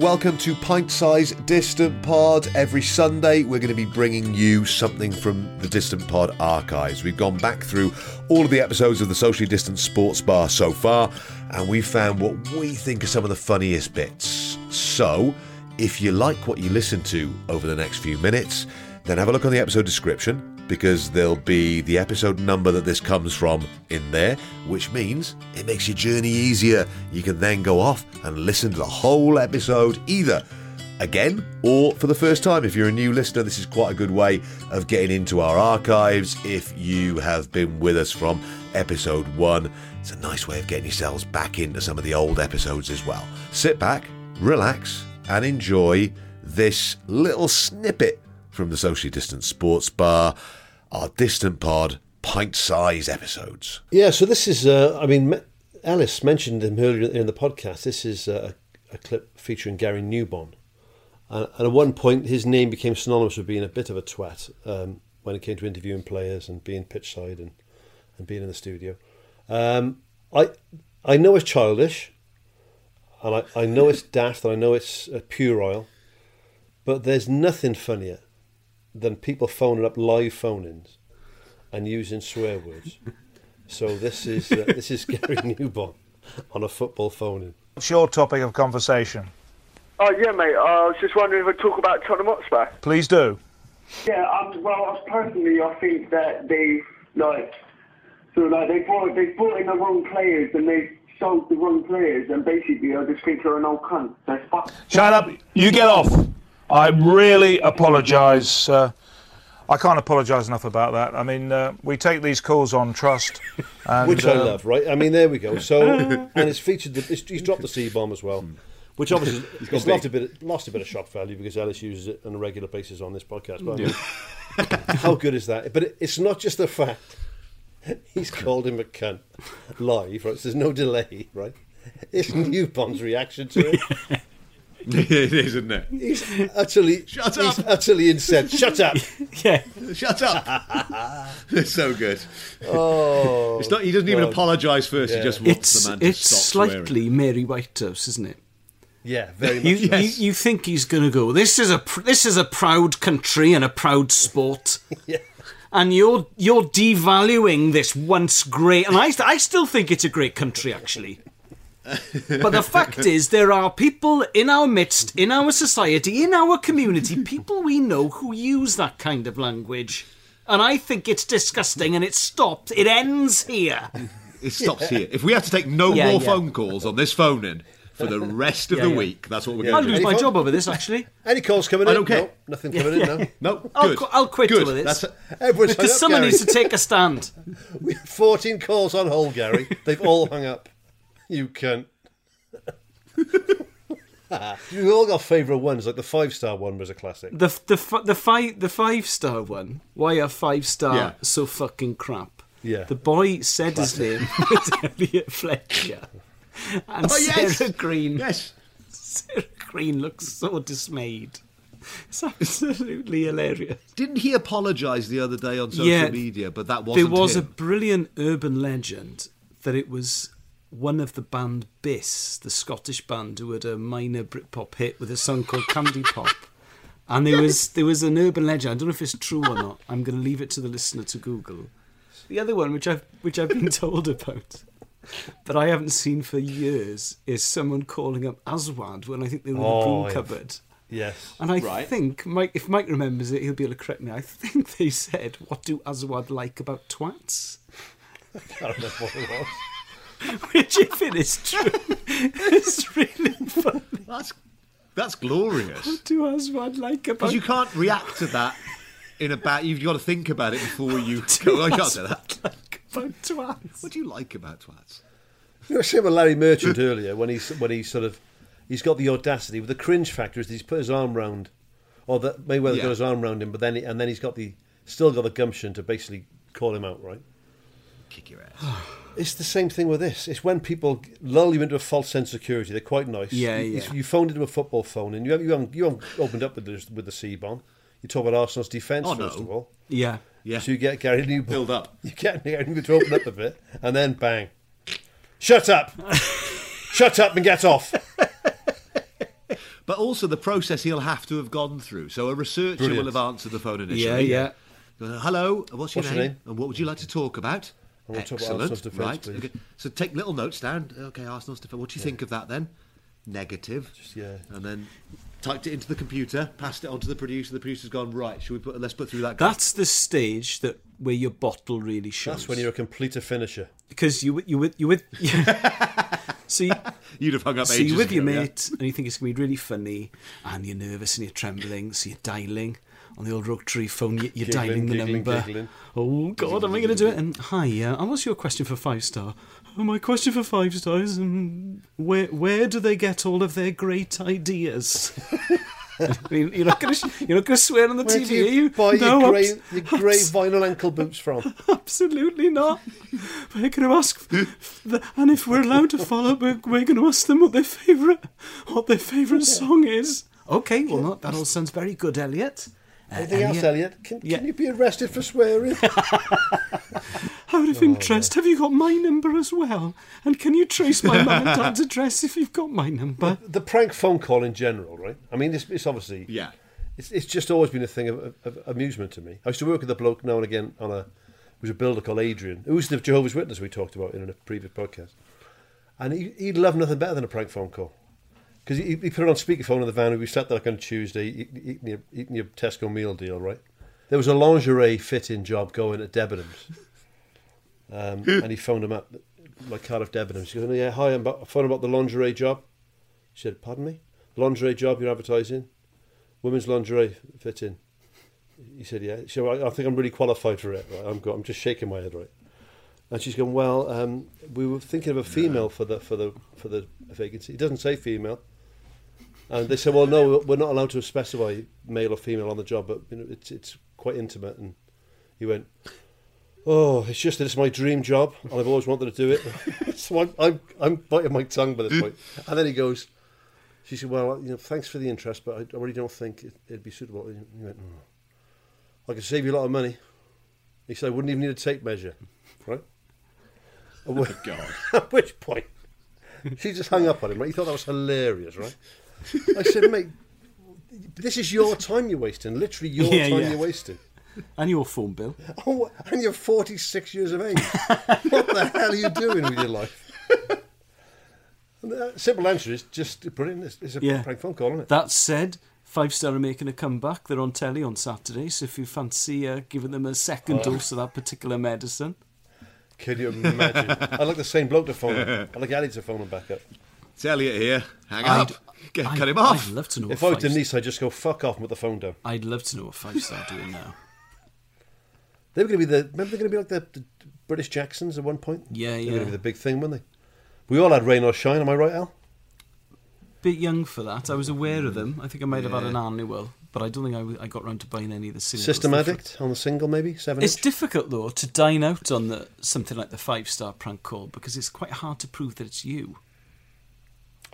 welcome to Pint Size Distant Pod. Every Sunday, we're going to be bringing you something from the Distant Pod archives. We've gone back through all of the episodes of the Socially Distant Sports Bar so far, and we found what we think are some of the funniest bits. So, if you like what you listen to over the next few minutes, then have a look on the episode description because there'll be the episode number that this comes from in there, which means it makes your journey easier. You can then go off and listen to the whole episode either again or for the first time. If you're a new listener, this is quite a good way of getting into our archives. If you have been with us from episode one, it's a nice way of getting yourselves back into some of the old episodes as well. Sit back, relax, and enjoy this little snippet from the socially distant sports bar our distant pod pint size episodes. Yeah, so this is, uh, I mean, Alice mentioned him earlier in the podcast. This is uh, a, a clip featuring Gary Newbon. And, and, at one point, his name became synonymous with being a bit of a twat um, when it came to interviewing players and being pitch side and, and being in the studio. Um, I I know it's childish, and I, I know it's daft, and I know it's uh, puerile, but there's nothing funnier than people phoning up live phone-ins and using swear words. so this is uh, this is Gary Newbon on a football phone-in. What's your topic of conversation? Oh yeah, mate. Uh, I was just wondering if I talk about Tottenham Hotspur. Please do. Yeah. Um, well, personally, I think that they like so like they brought they brought in the wrong players and they sold the wrong players and basically I just think they're an old cunt. They're fuck. Shut up! You get off. I really apologise. Uh, I can't apologise enough about that. I mean, uh, we take these calls on trust, and, which I uh, love, right? I mean, there we go. So, and it's featured. The, it's, he's dropped the C bomb as well, which obviously it's lost a bit, lost a bit of shock value because Ellis uses it on a regular basis on this podcast. But I mean, how good is that? But it, it's not just the fact he's called him a cunt live. Right? So there's no delay, right? It's Newbon's reaction to it. it is, isn't it? He's utterly, Shut up. he's up. utterly incensed. Shut up! Yeah. Shut up! it's so good. Oh, It's not. He doesn't even apologise first. Yeah. He just wants It's the man to it's stop slightly swearing. Mary Whitehouse, isn't it? yeah, very much. You, so. you you think he's going to go? This is a pr- this is a proud country and a proud sport. Yeah. And you're you're devaluing this once great, and I I still think it's a great country actually. but the fact is, there are people in our midst, in our society, in our community, people we know who use that kind of language. And I think it's disgusting, and it stopped. It ends here. It stops here. If we have to take no Yeah, more yeah. phone calls on this phone in for the rest of Yeah, the yeah. week, that's what we're Yeah. I'll lose my Any job over this, actually. Any calls coming in? I in? don't care. No, nothing coming in now. No, I'll qu- I'll quit good. with it. That's Everyone's hung Because up, someone Gary. needs to take a stand. We have 14 calls on hold, Gary. They've all hung up. You can't. you all got favourite ones, like the five star one was a classic. The the the five the five star one. Why are five star Yeah. so fucking crap? Yeah. The boy said his name was Elliot Fletcher, and Oh, yes. Sarah Green. yes. Sarah Green looks so dismayed. It's absolutely hilarious. Didn't he apologise the other day on social Yeah. media? But that wasn't There was a brilliant urban legend that it was one of the band Bis, the Scottish band who had a minor Britpop hit with a song called Kandy Pop. And there was there was an urban legend. I don't know if it's true or not. I'm going to leave it to the listener to Google. The other one, which I've which I've been told about, but I haven't seen for years, is someone calling up Aswad when I think they were in the Oh, broom yeah. cupboard. Yes. And I Right. think Mike, if Mike remembers it, he'll be able to correct me. I think they said, "What do Aswad like about twats?" I don't know what it was. Which, if it is true, is really funny. That's that's glorious. What do Aswad like about? Because you can't react to that in a bad. You've got to think about it before you go. Oh, I can't say that. like about twats? What do you like about twats? You were saying with Larry Merchant earlier when he's when he sort of he's got the audacity with the cringe factor is that he's put his arm round or that Mayweather Yeah. got his arm round him, but then he, and then he's got the still got the gumption to basically call him out, right? Kick your ass. It's the same thing with this. It's when people lull you into a false sense of security. They're quite nice. Yeah, you, yeah. You phoned into a football phone, and you haven't, you haven't, you haven't opened up with the, with the C bomb. You talk about Arsenal's defence Oh, first no. of all. Yeah. Yeah. So you get Gary Newbon. Build up. You get Gary Newbon to open up a bit, and then bang. Shut up! Shut up and get off! but also the process he'll have to have gone through. So a researcher Brilliant. will have answered the phone initially. Yeah, yeah. Hello, what's your What's your name? name? And what would you like to talk about? I want to talk about Excellent. Arsenal's defence, right. Okay. So take little notes down. Okay, Arsenal's defence. What do you think of that then? Negative. yeah. And then typed it into the computer, passed it on to the producer. The producer's gone right. Should we put? Let's put through that. guy." That's the stage that where your bottle really shows. That's when you're a completer finisher. because you you with you with so you, You'd have hung up so you're with your ago, yeah? mate and you think it's gonna be really funny and you're nervous and you're trembling so you're dialing on the old rotary phone you- you're Giggling, dialing the giggling, number giggling. oh god am I going to do it and hi uh, and what's your question for five star oh, my question for five stars um, where where do they get all of their great ideas I mean, you're not going to you're not going to swear on the Where TV do are you you buy no, your grey, your grey vinyl ankle boots from? Absolutely not. We're going to ask, the, and if we're allowed to follow, we're, we're going to ask them what their favourite, what their favourite song is. Okay, well, no, that all sounds very good, Elliot. Uh, Anything else, Elliot? Can, Yeah. can you be arrested for swearing? Out of interest, have you got my number as well? And can you trace my mum and dad's address if you've got my number? the prank phone call in general, right? I mean, it's, it's obviously Yeah. It's, it's just always been a thing of, of, of amusement to me. I used to work with a bloke now and again on a, it was a builder called Adrian, who was the Jehovah's Witness we talked about in a previous podcast. And he, he'd love nothing better than a prank phone call. Because he, he put it on speakerphone in the van, and we sat there like on Tuesday eating, your, eating your Tesco meal deal, right? There was a lingerie fit-in job going at Debenhams. Um, and he phoned him up, like Cardiff Debenhams. He goes, yeah, hi, I'm about, phone about the lingerie job. He said, pardon me? Lingerie job you're advertising? Women's lingerie fitting. He said, yeah. So I, I think I'm really qualified for it. Right? I'm, I'm just shaking my head, right? And she's going, well, um, we were thinking of a female for the for the for the vacancy. It doesn't say female. And they said, well, no, we're not allowed to specify male or female on the job, but you know, it's it's quite intimate. And he went, oh, it's just that it's my dream job, and I've always wanted to do it. so I'm, I'm I'm biting my tongue by this point. And then he goes, she said, well, you know, thanks for the interest, but I, really don't think it, it'd be suitable. And he went, oh, I could save you a lot of money. He said, I wouldn't even need a tape measure, right? Whi- God. At which point, she just hung up on him, right? He thought that was hilarious, right? I said, mate, this is your time you're wasting. Literally your Yeah, time yeah. you're wasting. And your phone bill. Oh, and you're 46 years of age. what the hell are you doing with your life? And the simple answer is just brilliant. It's, it's a Yeah. prank phone call, isn't it? That said, Five Star are making a comeback. They're on telly on Saturday, so if you fancy uh, giving them a second dose of that particular medicine, Can you imagine? I'd like the same bloke to phone him. I'd like Ali to phone him back up. It's Elliot here. Hang I'd, up. Get, I'd- cut him off. I'd love to know. If what I was Denise, I'd just go fuck off and put the phone down. I'd love to know what Five Star are doing now. They were going to be the. Remember, they're going to be like the, the British Jacksons at one point. Yeah, They were going to be the big thing, weren't they? We all had rain or shine. Am I right, Al? Bit young for that. I was aware of them. I think I might have had an annual, but I don't think I, w- I got round to buying any of the singles. System They're fr- Addict on the single, maybe seven. It's inch? difficult though to dine out on the something like the five star prank call because it's quite hard to prove that it's you.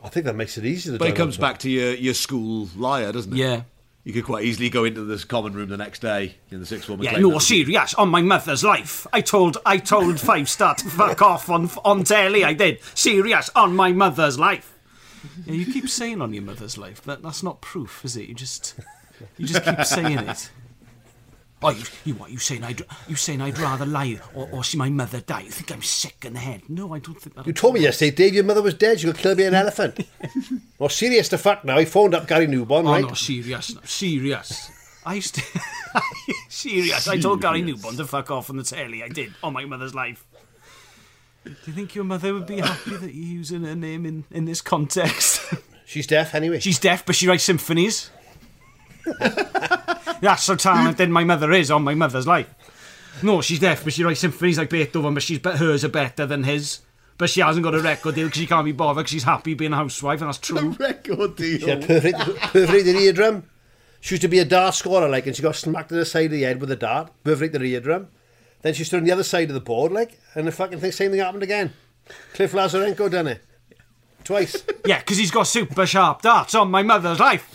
I think that makes it easier. To But it comes back to your, your school liar, doesn't it? Yeah. You could quite easily go into this common room the next day in the sixth form. Yeah, claim no, that was- serious. On my mother's life, I told I told Five Star to fuck off on on telly. I did. Serious on my mother's life. Yeah, you keep saying on your mother's life, but that's not proof, is it? You just you just keep saying it. Oh, you, you what? You saying I'd you saying I'd rather lie or, or see my mother die? You think I'm sick in the head? No, I don't think that. You told me yesterday, Dave, your mother was dead. You could kill me an elephant. well, serious to fuck now. He phoned up Gary Newbon, Oh right? no, serious, no, serious. I used to serious. I told Gary Newbon to fuck off on the telly. I did on my mother's life. Do you think your mother would be happy that you're using her name in, in this context? She's deaf anyway. She's deaf, but she writes symphonies. That's how talented my mother is on my mother's life. No, she's deaf, but she writes symphonies like Beethoven, but she's but hers are better than his. But she hasn't got a record deal because she can't be bothered because she's happy being a housewife, and that's true. Record deal. She had perfect, perfect eardrum. She used to be a dart scorer, like, and she got smacked in the side of the head with a dart. Perfect eardrum. Then she stood on the other side of the board, like, and the fucking thing, same thing happened again. Cliff Lazarenko done it. Twice. Yeah, because he's got super sharp darts on my mother's life.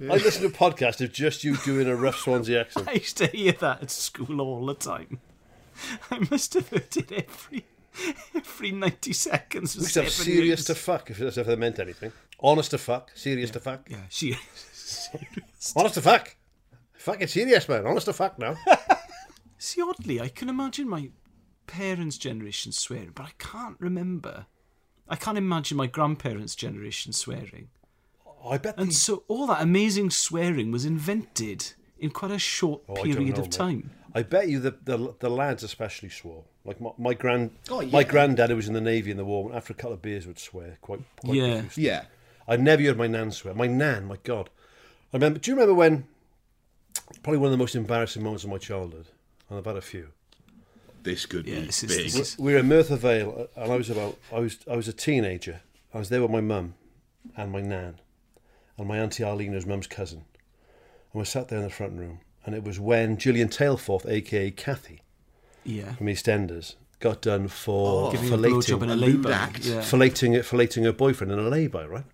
I listen to podcasts podcast of just you doing a rough Swansea accent. I used to hear that at school all the time. I must have heard it every Every 90 seconds. We For have serious years. to fuck, if, if that meant anything. Honest to fuck, serious to fuck. Yeah, she. Serious. Honest to fuck. Fucking serious, man. Honest to fuck now. See, oddly, I can imagine my parents' generation swearing, but I can't remember. I can't imagine my grandparents' generation swearing. Oh, I bet And the- so all that amazing swearing was invented in quite a short Oh, period know, of man. time. I bet you the, the the lads especially swore. Like my, my grand, Oh, yeah. my granddad who was in the navy in the war. After a couple of beers, would swear quite. quite Yeah. profusely. Yeah. I never heard my nan swear. My nan, my god. I remember. Do you remember when? Probably one of the most embarrassing moments of my childhood, and I've had a few. This could Yeah, be this big. this is- We were in Merthyr Vale, uh, and I was about. I was. I was a teenager. I was there with my mum, and my nan, and my auntie Arlena's mum's cousin, and we sat there in the front room. And it was when Gillian Taylforth, aka Kathy, Yeah. from EastEnders, got done for in filleting, a a lay-by. lewd act. Yeah. filleting, filleting her boyfriend in a lay-by, right?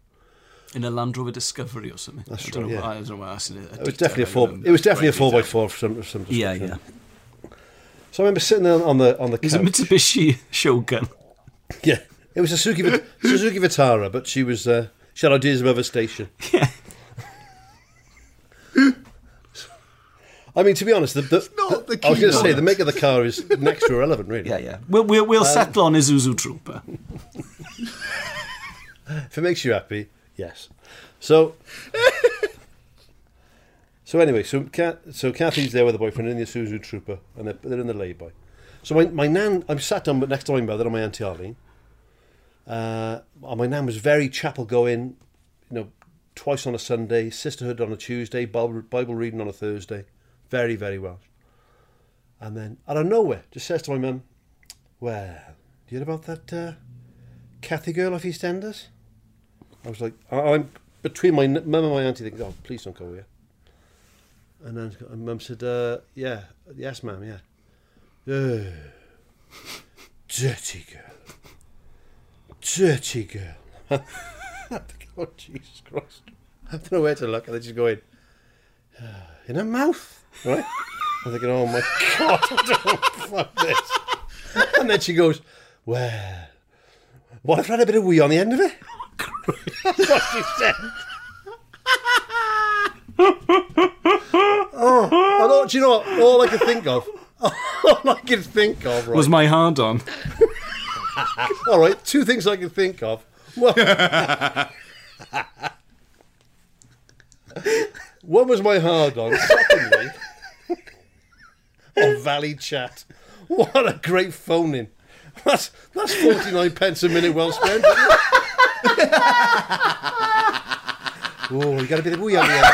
In a Land Rover Discovery or something. That's I don't right, know yeah. what, I don't know what I said. It was definitely a four. It was definitely a four by four for some, some Yeah, yeah. So I remember sitting there on the on the It was a. Mitsubishi Shogun. Yeah, it was a Suzuki Suzuki Vitara, but she was uh, she had ideas of other station. Yeah. I mean, to be honest, the, the, not the I was going to say the make of the car is next to irrelevant, really. Yeah, yeah. We'll, we'll, we'll um, settle on Isuzu Trooper. If it makes you happy, yes. So, so anyway, so Kat, so Kathy's there with her boyfriend in the Isuzu Trooper, and they're, they're in the lay-by. So my, my nan, I'm sat down next to my mother and my auntie Arlene. Uh, my nan was very chapel going, you know, twice on a Sunday, sisterhood on a Tuesday, Bible, reading on a Thursday, very very Welsh. And then out of nowhere, just says to my mum, "Well, do you hear about that uh, Kathy girl off EastEnders?" I was like, I- I'm between my mum and my auntie thinking, oh, please don't go here. And then and mum said, uh, yeah, yes, ma'am, yeah. Dirty girl. Dirty girl. I think, oh, Jesus Christ. I don't know where to look. And then she's going, "Uh, in her mouth, right? I'm thinking, oh my God, I don't fuck this. And then she goes, well, what if I had a bit of wee on the end of it? That's what she said. oh, I don't, do you know what? All I could think of, all I could think of, right? Was my hard on. all right, two things I can think of. Well, one was my hard on. Secondly, oh, Valley Chat. What a great phone in. That's, that's 49 pence a minute well spent. oh, you got a bit of wee on the end.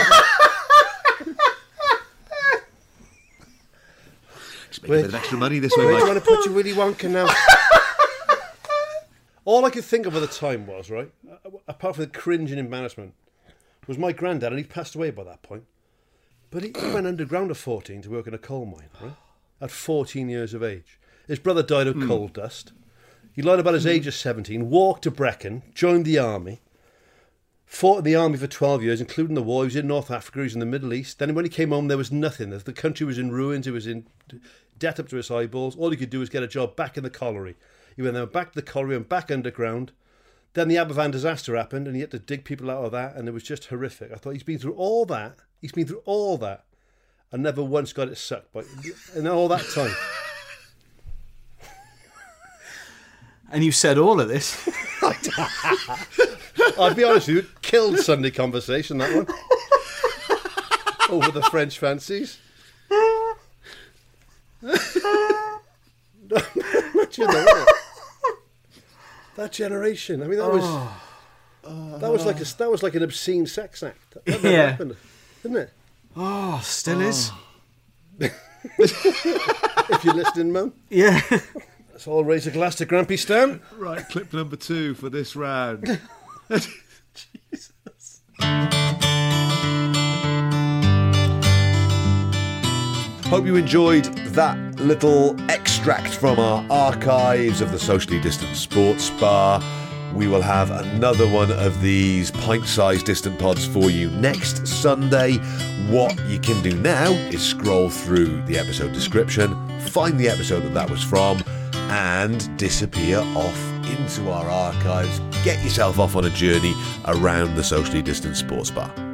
Just make a bit of extra money this way, Where do you want to put your Willy Wonka now? All I could think of at the time was, right, apart from the cringe and embarrassment, was my granddad, and he passed away by that point. But he, went underground at 14 to work in a coal mine, right? At 14 years of age. His brother died of hmm. coal dust. He lied about his hmm. age of 17, walked to Brecon, joined the army, fought in the army for 12 years, including the war. He was in North Africa, he was in the Middle East. Then when he came home, there was nothing. The country was in ruins, it was in debt up to his eyeballs. All he could do was get a job back in the colliery. He went then back to the colliery and back underground. Then the Aberfan disaster happened, and he had to dig people out of that, and it was just horrific. I thought he's been through all that. He's been through all that, and never once got it sucked. But in all that time, And you said all of this. I'll be honest with you, it killed Sunday conversation that one over the French fancies. Imagine that, that generation. I mean, that was oh. uh, that was like a, that was like an obscene sex act. That never Yeah. happened, didn't it? Oh, still is. Oh. If you're listening, Mum. Yeah. Let's all raise a glass to Grampy Stan. Right, clip number two for this round. Hope you enjoyed that little extract from our archives of the socially distant sports bar. We will have another one of these pint sized distant pods for you next Sunday. What you can do now is scroll through the episode description, find the episode that that was from, and disappear off into our archives. Get yourself off on a journey around the socially distant sports bar.